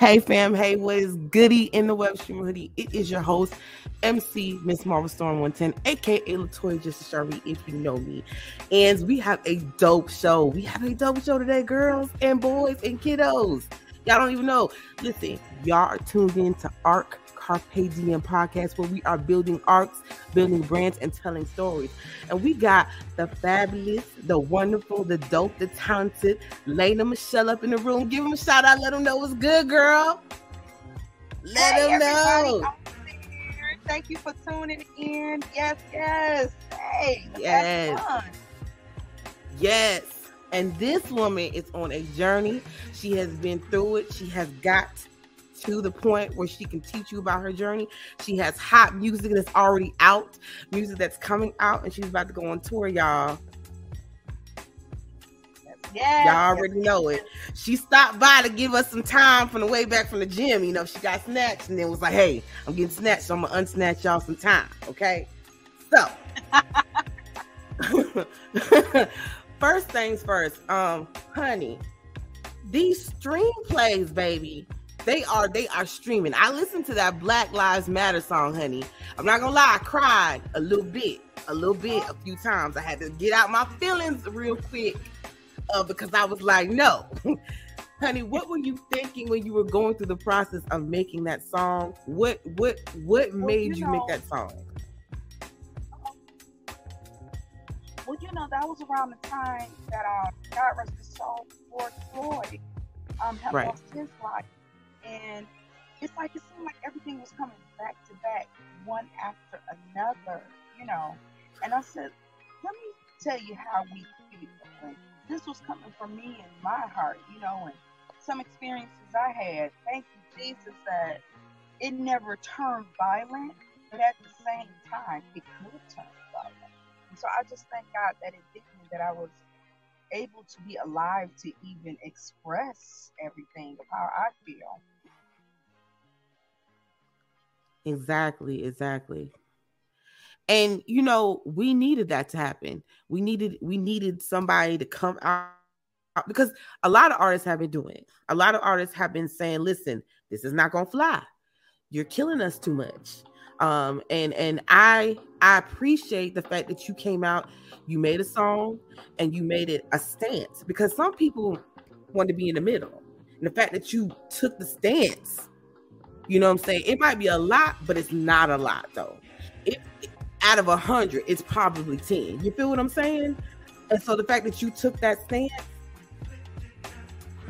Hey fam, hey, what is goody in the web stream hoodie? It is your host, MC Miss Marvel Storm 110, aka Latoya Just Sharpie, if you know me. And we have a dope show. We have a dope show today, girls and boys and kiddos. Y'all don't even know. Listen, y'all are tuned in to ARC Carpe Diem podcast where we are building arcs, building brands, and telling stories. And we got the fabulous, the wonderful, the dope, the talented Ley'na Michelle up in the room. Give them a shout out. Let them know what's good, girl. Let hey, them know. Thank you for tuning in. Yes, yes. Hey, yes. Yes. And this woman is on a journey. She has been through it. She has got to the point where she can teach you about her journey. She has hot music that's already out, music that's coming out, and she's about to go on tour, y'all. Yeah, y'all already know it. She stopped by to give us some time from the way back from the gym. You know, she got snatched and then was like, "Hey, I'm getting snatched, so I'm gonna unsnatch y'all some time." Okay, so first things first, um, honey, these stream plays, baby, they are they are streaming. I listened to that Black Lives Matter song, honey. I'm not gonna lie, I cried a little bit, a little bit, a few times. I had to get out my feelings real quick uh, because I was like, no. honey, what were you thinking when you were going through the process of making that song? What what what well, made you, know, make that song? Well, you know, that was around the time that um, God rest his soul, George Floyd um, had right. lost his life. And it's like it seemed like everything was coming back to back, one after another, you know. And I said, let me tell you how we feel. And this was coming from me and my heart, you know, and some experiences I had. Thank you, Jesus, that it never turned violent, but at the same time, it could turn violent. And so I just thank God that it didn't, that I was able to be alive to even express everything of how I feel. Exactly, exactly. And you know, we needed that to happen. We needed we needed somebody to come out because a lot of artists have been doing it. A lot of artists have been saying, "Listen, this is not going to fly. You're killing us too much." Um and and I I appreciate the fact that you came out, you made a song and you made it a stance because some people want to be in the middle. And the fact that you took the stance you know what I'm saying? It might be a lot, but it's not a lot though. If out of a hundred, it's probably 10. You feel what I'm saying? And so the fact that you took that stance,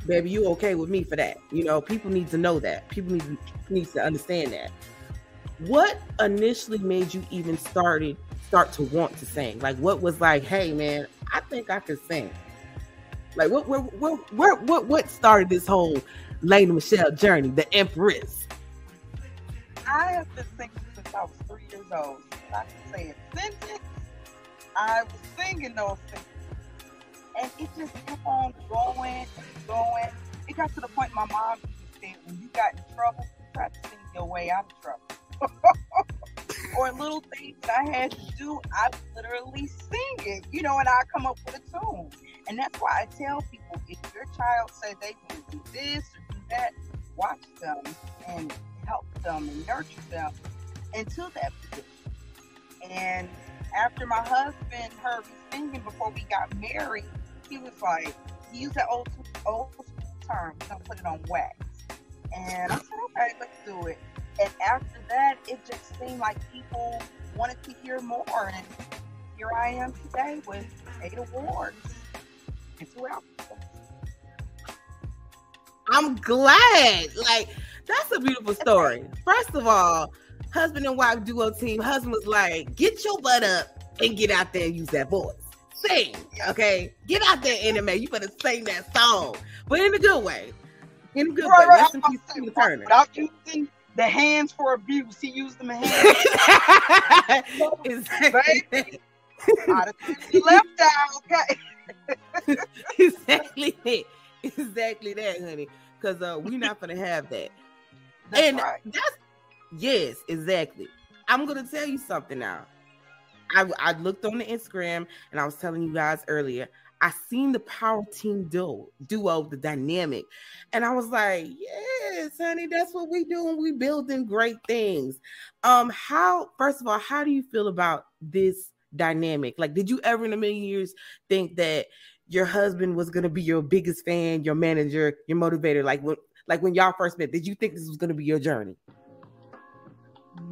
baby, you okay with me for that. You know, people need to know that. People need needs to understand that. What initially made you even started start to want to sing? Like what was like, hey man, I think I can sing. Like what what what what what, what started this whole Ley'na Michelle journey, the Empress? I have been singing since I was three years old. I can say a sentence. I was singing those things. And it just kept on going and going. It got to the point my mom said, when you got in trouble, try to sing your way out of trouble. or little things that I had to do, I literally sing it, you know, and I come up with a tune. And that's why I tell people if your child says they want to do this or do that, watch them and them and nurture them into that position. And after my husband heard me singing before we got married, he was like, he used that old old term, he's gonna put it on wax. And I said, okay, let's do it. And after that, it just seemed like people wanted to hear more. And here I am today with eight awards and two albums. I'm glad. Like that's a beautiful story. First of all, husband and wife duo team. Husband was like, "Get your butt up and get out there and use that voice. Sing, okay? Get out there, anime. You better sing that song, but in a good way. In a good right, way. Rest in peace, Tina Turner. Without using the hands for abuse, he used them hands. exactly. left out, okay. exactly that. Exactly that, honey. Because uh, we're not gonna have that. That's and right. that's yes, exactly. I'm gonna tell you something now. I, I looked on the Instagram and I was telling you guys earlier. I seen the power team duo, duo, the dynamic, and I was like, Yes, honey, that's what we doing. We building great things. Um, how first of all, how do you feel about this dynamic? Like, did you ever in a million years think that your husband was gonna be your biggest fan, your manager, your motivator? Like when like when y'all first met, did you think this was gonna be your journey?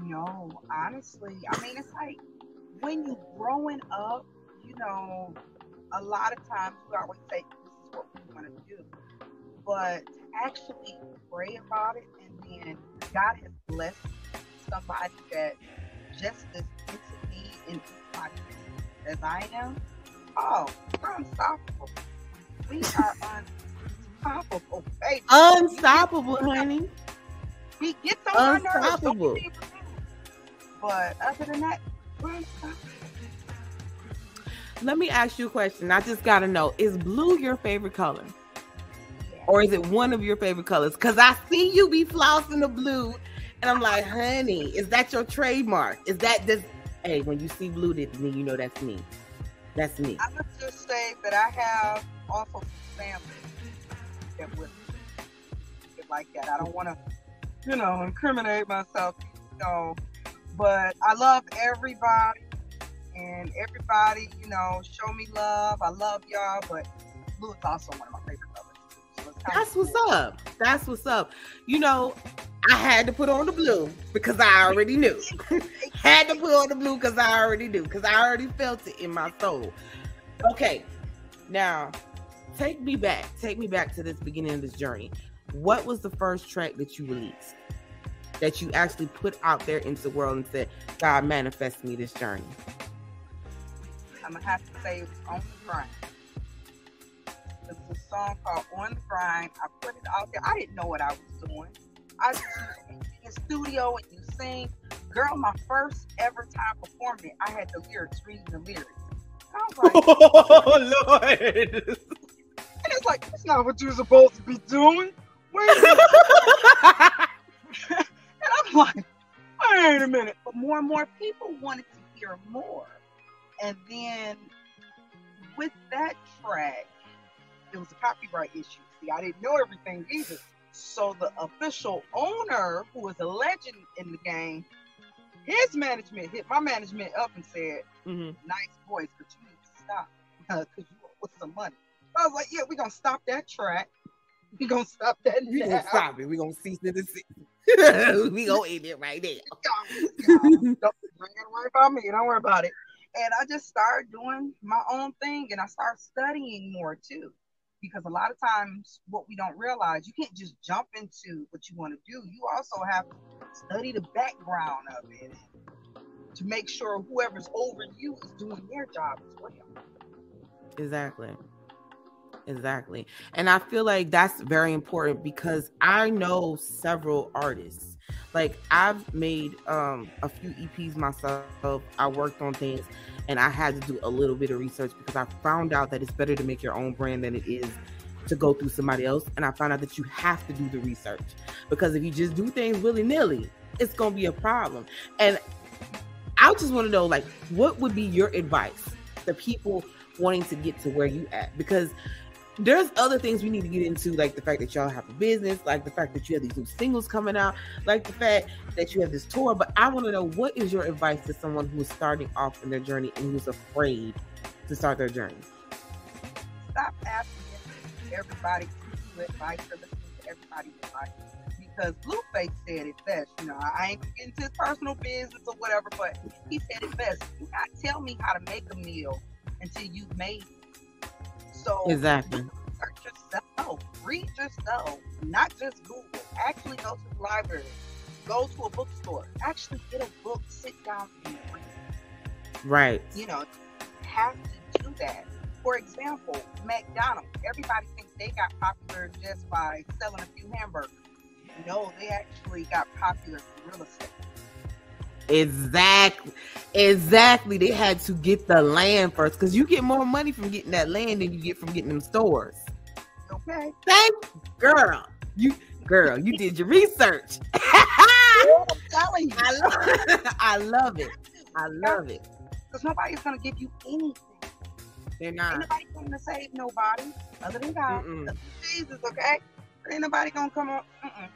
No, honestly, I mean it's like when you growing up, you know, a lot of times you always say this is what we want to do, but to actually pray about it and then God has blessed somebody that just as into me and as I am. Oh, we're unstoppable. We are unstoppable, baby. Unstoppable, honey. He gets on unstoppable. nerves. But other than that, let me ask you a question. I just gotta know: Is blue your favorite color, or is it one of your favorite colors? Because I see you be flossing the blue, and I'm like, honey, is that your trademark? Is that this? Hey, when you see blue, then you know that's me. That's me. I would just say that I have also family that would like that. I don't want to, you know, incriminate myself. You know, but I love everybody and everybody, you know, show me love. I love y'all, but blue is also one of my favorite colors. So That's what's cool. up. That's what's up. You know, I had to put on the blue because I already knew. had to put on the blue because I already knew because I already felt it in my soul. Okay, now take me back. Take me back to this beginning of this journey. What was the first track that you released? that you actually put out there into the world and said, God manifest me this journey? I'm gonna have to say it was on the grind. It's a song called On the Grind. I put it out there. I didn't know what I was doing. I was in the studio and you sing. Girl, my first ever time performing, I had the lyrics, reading the lyrics. I was like, Oh Lord. And it's like, that's not what you're supposed to be doing. Wait And I'm like, wait a minute. But more and more people wanted to hear more. And then with that track, it was a copyright issue. See, I didn't know everything either. So the official owner, who was a legend in the game, his management hit my management up and said, mm-hmm. "Nice voice, but you need to stop because you with some money." I was like, "Yeah, we're gonna stop that track. We're gonna stop that. We're gonna stop it. We're gonna cease it. we gonna eat it right there. don't, worry about me. Don't worry about it. And I just started doing my own thing, and I started studying more too, because a lot of times what we don't realize, you can't just jump into what you want to do. You also have to study the background of it to make sure whoever's over you is doing their job as well. Exactly. Exactly. And I feel like that's very important because I know several artists. Like I've made um a few EPs myself. I worked on things and I had to do a little bit of research because I found out that it's better to make your own brand than it is to go through somebody else. And I found out that you have to do the research because if you just do things willy nilly, it's gonna be a problem. And I just want to know, like, what would be your advice to people wanting to get to where you at? Because there's other things we need to get into, like the fact that y'all have a business, like the fact that you have these new singles coming out, like the fact that you have this tour. But I want to know what is your advice to someone who is starting off in their journey and who's afraid to start their journey? Stop asking everybody advice or listen to everybody's advice. Because Blueface said it best. You know, I ain't getting into his personal business or whatever, but he said it best. You not tell me how to make a meal until you've made it. So exactly. Search yourself, read yourself, not just Google. Actually go to the library, go to a bookstore, actually get a book, sit down and read. Right. You know, have to do that. For example, McDonald's. Everybody thinks they got popular just by selling a few hamburgers. No, they actually got popular for real estate. Exactly. Exactly. They had to get the land first because you get more money from getting that land than you get from getting them stores. Okay. Thank girl. You girl, you did your research. I love, I love it. I love it. Because nobody's gonna give you anything. They're not. Ain't nobody gonna save nobody other than God. Jesus, okay? Ain't nobody gonna come up. Mm-mm.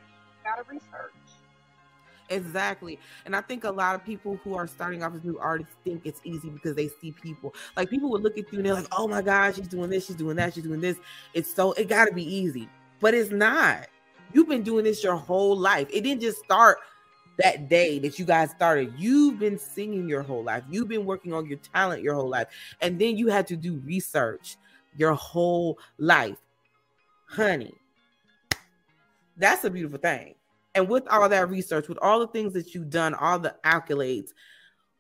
gotta research. Exactly. And I think a lot of people who are starting off as new artists think it's easy because they see people. Like people would look at you and they're like, oh my God, she's doing this, she's doing that, she's doing this. It's so, it got to be easy. But it's not. You've been doing this your whole life. It didn't just start that day that you guys started. You've been singing your whole life. You've been working on your talent your whole life. And then you had to do research your whole life. Honey, that's a beautiful thing. And with all that research, with all the things that you've done, all the accolades,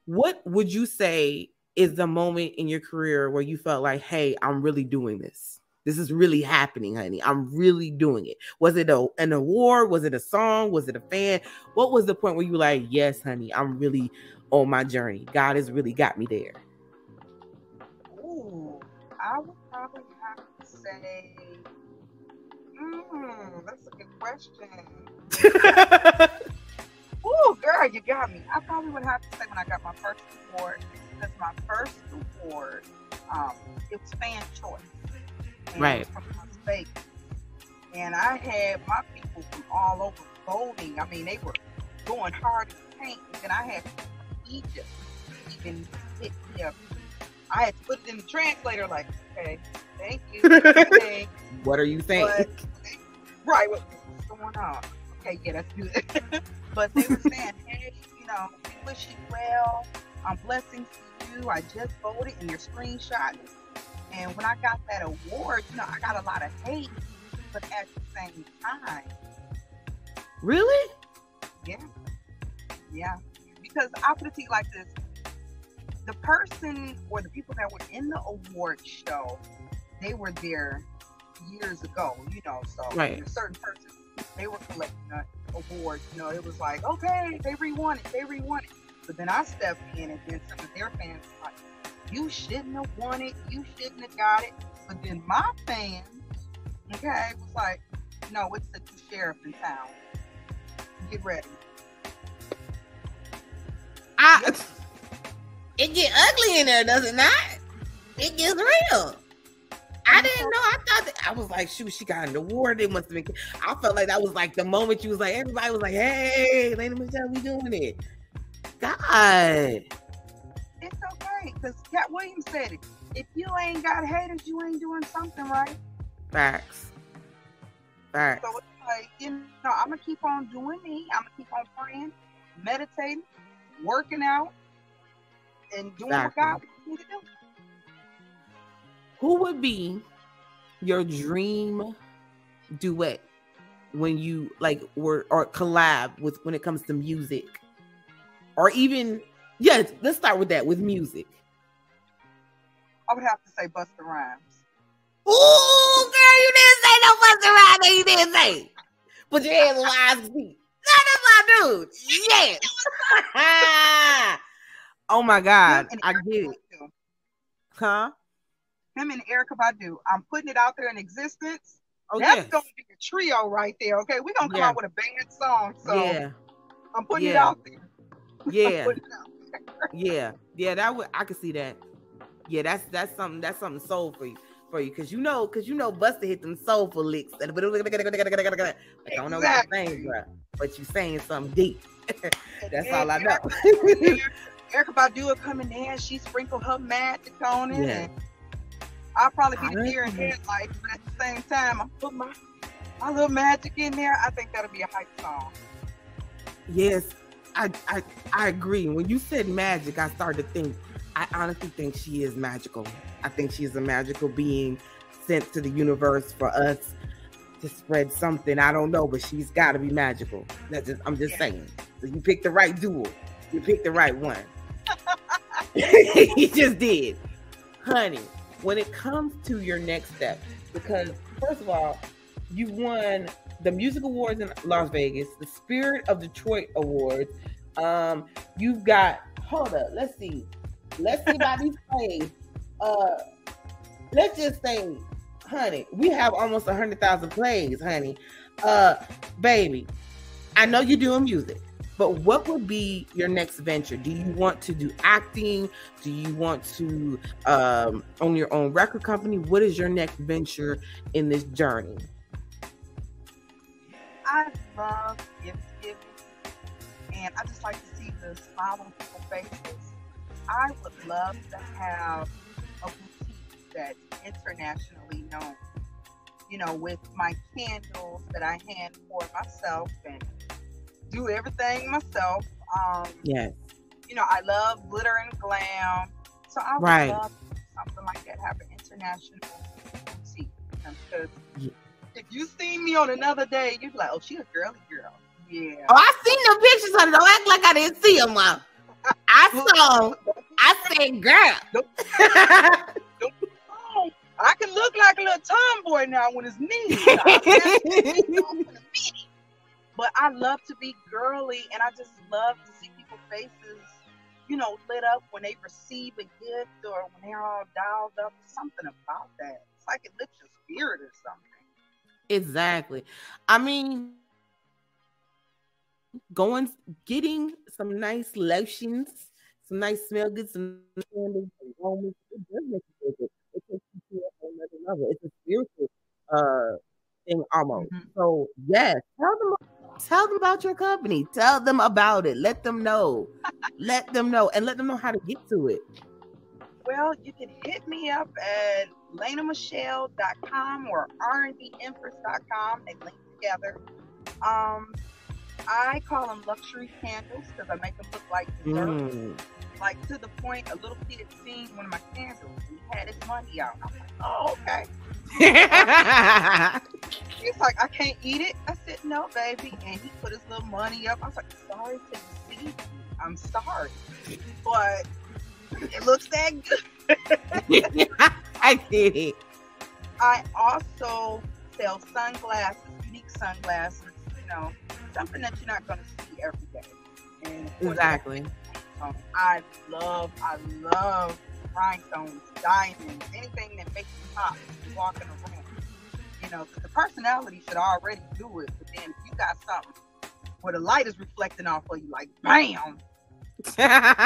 what would you say is the moment in your career where you felt like, hey, I'm really doing this? This is really happening, honey. I'm really doing it. Was it a, an award? Was it a song? Was it a fan? What was the point where you were like, yes, honey, I'm really on my journey? God has really got me there. Ooh, I would probably have to say, mm, that's a good question. Ooh, girl, you got me. I probably would have to say when I got my first award, because my first award, um, it was fan choice. right. From Las Vegas. And I had my people from all over voting. I mean, they were going hard the paint. And I had Egypt even hit me up. I had to put it in the translator, like, okay, thank you. What are you saying? But, right, what's going on? okay, yeah, that's good. but they were saying, hey, you know, we wish you well. Um, blessings to you. I just voted and you're screenshotting. And when I got that award, you know, I got a lot of hate, but at the same time. Really? Yeah. Yeah. Because I put it to you like this the person or the people that were in the award show, they were there years ago, you know, so right. a certain person they were collecting an award. You know, it was like, okay, they re-won it, they re-won it. But then I stepped in, and then some of their fans were like, you shouldn't have won it, you shouldn't have got it. But then my fans, okay, was like, no, it's the sheriff in town. Get ready. I, it get ugly in there, does it not? It gets real. I didn't know. I thought that, I was like, shoot, she got an award. It must have been. I felt like that was like the moment you was like, everybody was like, hey, Lady Michelle, we doing it. God. It's okay because Katt Williams said it. If you ain't got haters, you ain't doing something right. Facts. Facts. So it's like, you know, I'm gonna keep on doing me. I'm gonna keep on praying, meditating, working out, and doing exactly. what God wants me to do who would be your dream duet when you like were or collab with when it comes to music or even yes let's start with that with music i would have to say busta rhymes Ooh, girl, you didn't say no Busta Rhymes that you didn't say. Put your hands eyes feet. That's my dude. Yes. oh my God. I get it. Huh? Him and Erykah Badu. I'm putting it out there in existence. Oh, That's yes. gonna be a trio right there. Okay, we're gonna come yeah. out with a band song. So yeah. I'm putting yeah. it out there. Yeah. yeah. Yeah, that would I could see that. Yeah, that's that's something that's something soul for you for you because you know because you know Busta hit them soulful licks. Like, I don't know what I'm saying, bro, but you saying something deep. that's all I know. Erykah Badu coming in, she sprinkled her magic on it. Yeah. And I'll probably be the deer in headlights, but at the same time, I put my my little magic in there. I think that'll be a hype song. Yes, I I I agree. When you said magic, I started to think. I honestly think she is magical. I think she's a magical being sent to the universe for us to spread something. I don't know, but she's got to be magical. That's just I'm just yeah. saying. So you picked the right duel. You picked the right one. you just did, honey when it comes to your next step, because first of all, you won the music awards in Las Vegas, the Spirit of Detroit Awards. Um, you've got hold up, let's see, let's see about these plays. Uh, let's just say, honey, we have almost a hundred thousand plays, honey. Uh, baby, I know you're doing music. But what would be your next venture? Do you want to do acting? Do you want to um, own your own record company? What is your next venture in this journey? I love gift giving, and I just like to see the smile on people's faces. I would love to have a boutique that's internationally known. You know, with my candles that I hand pour myself and do everything myself. Um, yes. You know, I love glitter and glam, so I would right. love something like that, have an international boutique. Because yeah. if you see me on another day, you'd be like, "Oh, she a girly girl." Yeah. Oh, I seen the pictures of it. Don't act like I didn't see them. Mom. I saw. I said, "Girl." Don't be wrong. I can look like a little tomboy now when it's me. But I love to be girly, and I just love to see people's faces, you know, lit up when they receive a gift or when they're all dialed up. Something about that. It's like it lifts your spirit or something. Exactly. I mean, going getting some nice lotions, some nice smell good, some candles. It does make you feel good. It takes you to another level. It's a spiritual uh thing almost. Mm-hmm. So yes, tell them tell them about your company. Tell them about it. Let them know. let them know and let them know how to get to it. Well, you can hit me up at lanamichelle.com or rnbempress.com. They link together. Um, I call them luxury candles because I make them look like dessert. Mm. Like to the point, a little kid seen one of my candles and he had his money out. I'm like, oh, okay. He's like, I can't eat it. Said, no, baby. And he put his little money up. I was like, sorry to see you. I'm sorry. But it looks that good. I did it. I also sell sunglasses, unique sunglasses, you know, something that you're not going to see every day. And exactly. Um, I love, I love rhinestones, diamonds, anything that makes you pop walking around. You know, the personality should already do it, but then if you got something where the light is reflecting off of you, like bam. I'm,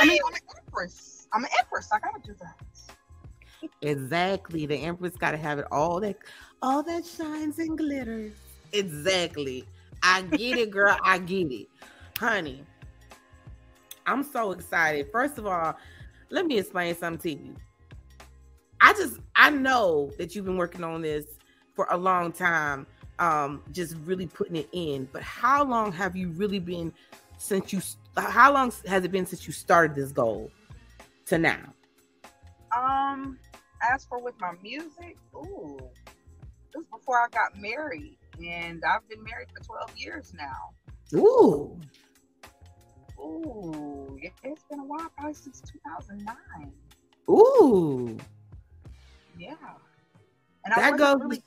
I mean, I'm an empress. I'm an empress. I gotta do that. Exactly. The empress gotta have it all that all that shines and glitters. Exactly. I get it, girl. I get it. Honey, I'm so excited. First of all, let me explain something to you. I just I know that you've been working on this for a long time, um, just really putting it in. But how long have you really been since you how long has it been since you started this goal to now? Um, as for with my music, ooh, it was before I got married, and I've been married for 12 years now. Ooh. Ooh, it's been a while, probably since 2009. Ooh. Yeah. And that I wasn't goes... really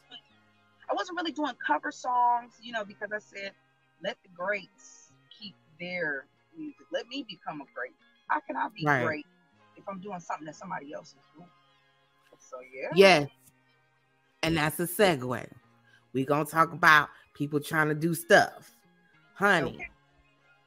I wasn't really doing cover songs, you know, because I said, let the greats keep their music. Let me become a great. How can I be right. great if I'm doing something that somebody else is doing? So yeah. Yes. And that's a segue. We're gonna talk about people trying to do stuff. Honey, okay.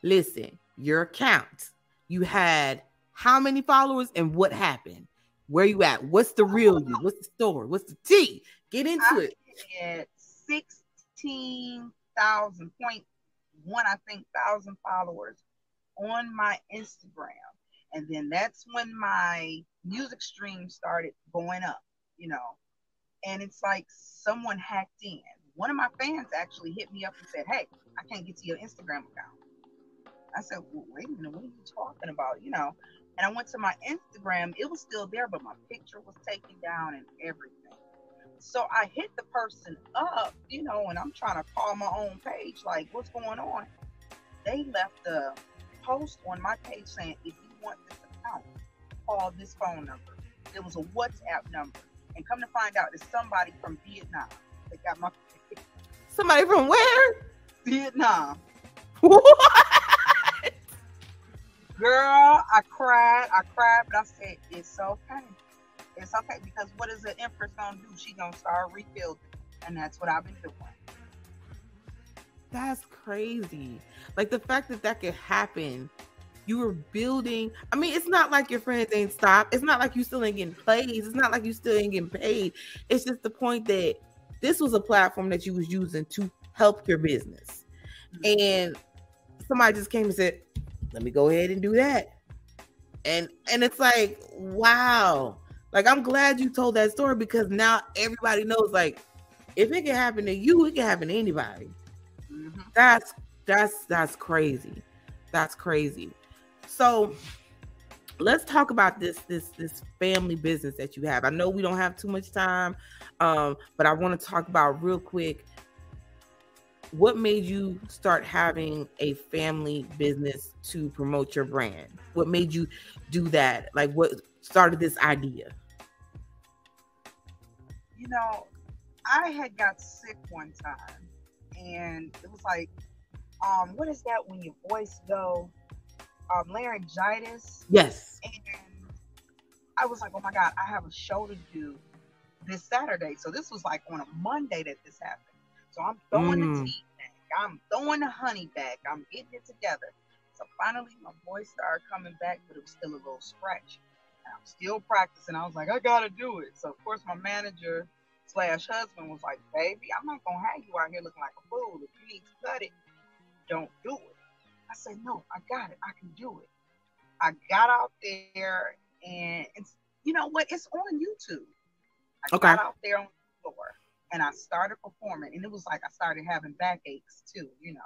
listen, your account. You had how many followers and what happened? Where you at? What's the real you? What's the story? What's the T? Get into I it. At sixteen thousand point one, I think, thousand followers on my Instagram. And then that's when my music stream started going up, you know. And it's like someone hacked in. One of my fans actually hit me up and said, Hey, I can't get to your Instagram account. I said, well, wait a minute, what are you talking about? You know, and I went to my Instagram, it was still there, but my picture was taken down and everything. So I hit the person up, you know, and I'm trying to call my own page, like, what's going on? They left a post on my page saying, if you want this account, call this phone number. It was a WhatsApp number. And come to find out, it's somebody from Vietnam that got my. Somebody from where? Vietnam. What? Girl, I cried. I cried, but I said, it's okay. It's okay because what is the empress gonna do? She gonna start rebuilding, and that's what I've been doing. That's crazy. Like the fact that that could happen. You were building. I mean, it's not like your friends ain't stopped. It's not like you still ain't getting plays. It's not like you still ain't getting paid. It's just the point that this was a platform that you was using to help your business. Mm-hmm. And somebody just came and said, "Let me go ahead and do that." And and it's like, wow. Like I'm glad you told that story because now everybody knows like if it can happen to you, it can happen to anybody. Mm-hmm. That's that's that's crazy. That's crazy. So let's talk about this this this family business that you have. I know we don't have too much time, um, but I want to talk about real quick. What made you start having a family business to promote your brand? What made you do that? Like, what started this idea? You know, I had got sick one time, and it was like, um, what is that when your voice go? um, laryngitis. Yes. And I was like, oh my God, I have a show to do this Saturday. So this was like on a Monday that this happened. So I'm throwing mm. the tea back. I'm throwing the honey back. I'm getting it together. So finally my voice started coming back, but it was still a little scratchy. And I'm still practicing. I was like, I gotta do it. So of course my manager slash husband was like, baby, I'm not gonna have you out here looking like a fool. If you need to cut it, don't do it. I said, no, I got it. I can do it. I got out there and it's, you know what? It's on YouTube. I okay. got out there on the floor and I started performing. And it was like I started having backaches too, you know.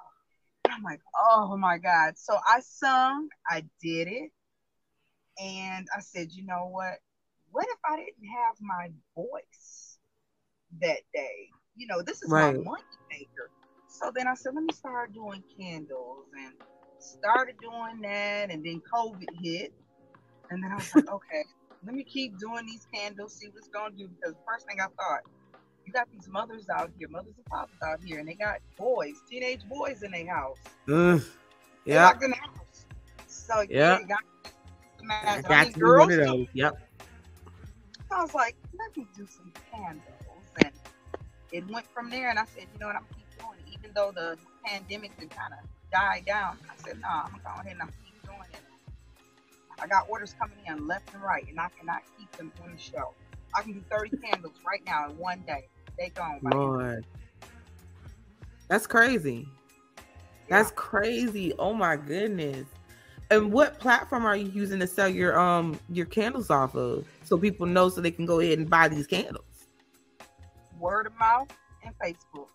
And I'm like, oh my God. So I sung, I did it. And I said, you know what? What if I didn't have my voice that day? You know, this is right. my money maker. So then I said, let me start doing candles and started doing that, and then COVID hit. And then I was like, okay, let me keep doing these candles, see what's gonna do. Because first thing I thought, you got these mothers out here, mothers and fathers out here, and they got boys, teenage boys in their house. Uh, yeah. in the house. So yeah, got, I got I mean, girls. Those. Yep. I was like, let me do some candles, and it went from there. And I said, you know what, I'm keep doing it, even though the pandemic did kind of died down. I said, no, nah, I'm going ahead and I'm keep doing it. I got orders coming in left and right, and I cannot keep them on the show. I can do 30 candles right now in one day. They gone. Lord. That's crazy. Yeah. That's crazy. Oh my goodness. And what platform are you using to sell your um your candles off of so people know so they can go ahead and buy these candles? Word of mouth and Facebook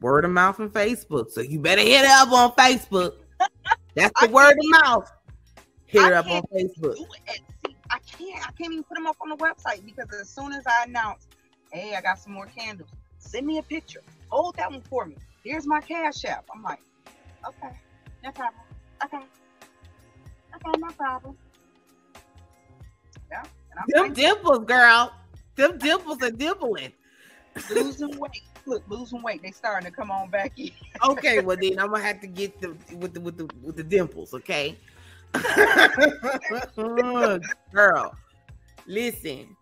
word of mouth and Facebook. So you better hit it up on Facebook. That's the word of mouth. Hit it up on Facebook. I can't. I can't even put them up on the website because as soon as I announce, hey, I got some more candles, send me a picture. Hold that one for me. Here's my cash app. I'm like, okay, no problem. Okay, okay, no problem. Yeah. Them dimples, girl. Them dimples are dimpling. Losing weight look, losing weight. They starting to come on back in. okay, well then I'm gonna have to get the with the with the with the dimples, okay? girl, listen.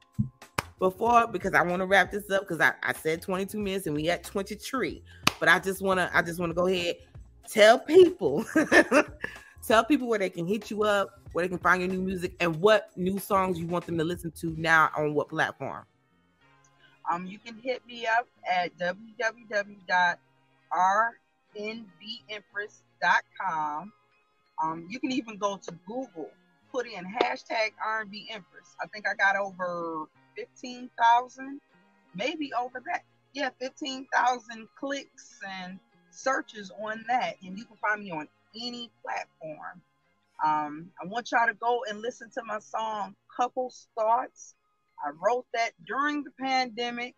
Before, because I want to wrap this up because I, I said 22 minutes and we at 23. But I just wanna I just wanna go ahead tell people tell people where they can hit you up, where they can find your new music, and what new songs you want them to listen to now on what platform. Um, you can hit me up at www.rnbempress.com. Um, you can even go to Google, put in hashtag R&B Empress. I think I got over 15,000, maybe over that. Yeah, 15,000 clicks and searches on that. And you can find me on any platform. Um, I want y'all to go and listen to my song Couples Thoughts I wrote that during the pandemic.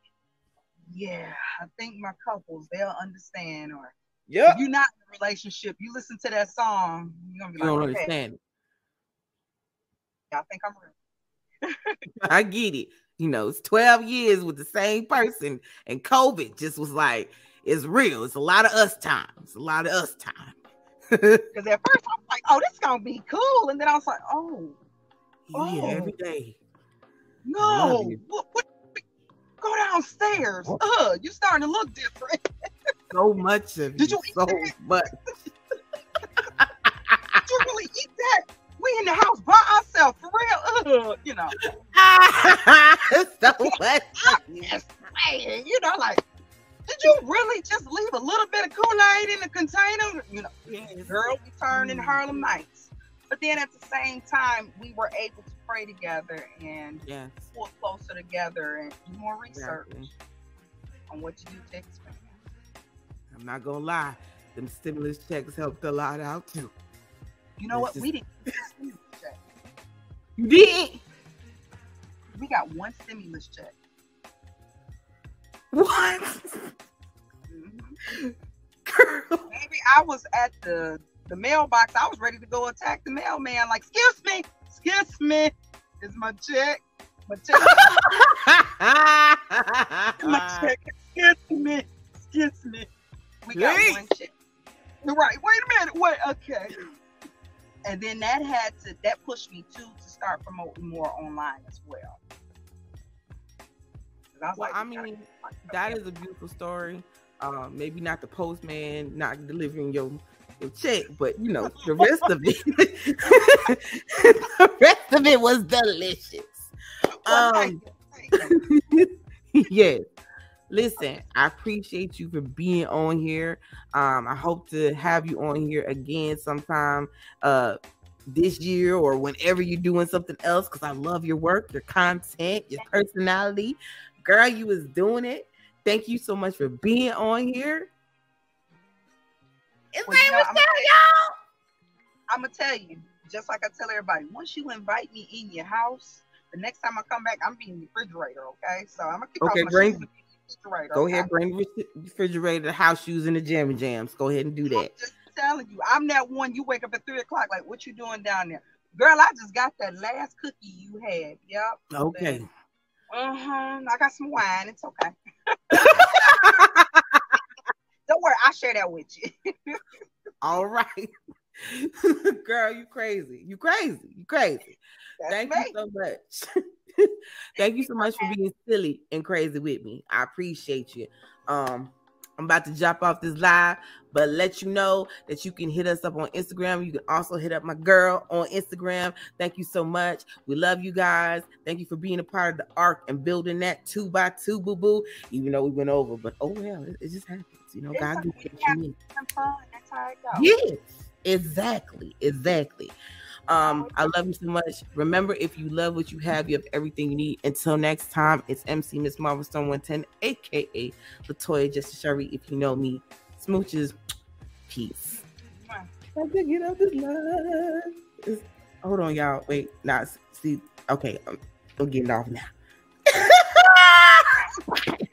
Yeah, I think my couples they'll understand. Or yeah, you're not in a relationship, you listen to that song, you're gonna be you like, don't okay. understand. Yeah, I think I'm real. I get it. You know, it's 12 years with the same person, and COVID just was like, it's real. It's a lot of us time. It's a lot of us time. Because at first I was like, oh, this is gonna be cool. And then I was like, oh, yeah, oh. every day. No, what, what, go downstairs. Uh, you starting to look different. so much of Did you so that? much. Did you really eat that? We in the house by ourselves for real. Uh, you know. so much. you know, like, did you really just leave a little bit of Kool-Aid in the container? You know, yes. girl, we turned in Harlem Nights. But then at the same time, we were able to pray together and yes. pull closer together and do more research exactly. on what you do to expand. I'm not gonna lie, them stimulus checks helped a lot out too. You know it's what? We didn't. you did. We got one stimulus check. What? Mm-hmm. Maybe I was at the the mailbox. I was ready to go attack the mailman. Like, excuse me, excuse me, is my check? My check. my check. Excuse me, excuse me. We got hey. one check. Right. Wait a minute. Wait. Okay. And then that had to that pushed me too to start promoting more online as well. I well, like, I mean, that is a beautiful story. Um, maybe not the postman not delivering your your check, but you know the rest of it. the rest of it was delicious. Um, yes. Listen, I appreciate you for being on here. Um, I hope to have you on here again sometime uh this year or whenever you're doing something else because I love your work, your content, your personality girl, you was doing it. Thank you so much for being on here. His well, name you know, y'all. I'm gonna tell you, just like I tell everybody, once you invite me in your house, the next time I come back, I'm being the refrigerator. Okay, so I'm gonna keep okay, bring, refrigerator. Go ahead, bring the refrigerator, the house shoes, and the jammy jams. Go ahead and do that. I'm just telling you, I'm that one. You wake up at three o'clock, like, what you doing down there, girl? I just got that last cookie you had. Yep. Okay. Uh-huh. I got some wine. It's okay. Don't worry, I'll share that with you. All right. Girl, you crazy. You crazy. You crazy. That's Thank me. you so much. Thank you so much for being silly and crazy with me. I appreciate you. Um, I'm about to drop off this live, but let you know that you can hit us up on Instagram. You can also hit up my girl on Instagram. Thank you so much. We love you guys. Thank you for being a part of the arc and building that two by two, boo boo. Even though we went over, but oh well, it, it just happens. You know, God gives what you. Yes, exactly, exactly. Um, I love you so much. Remember, if you love what you have, you have everything you need. Until next time, it's MC Miss Marvel Stone 110, aka Latoya Justice Sherry. If you know me, smooches, peace. I can get out this line. hold on, y'all. Wait, nah, see. Okay, I'm, I'm getting off now.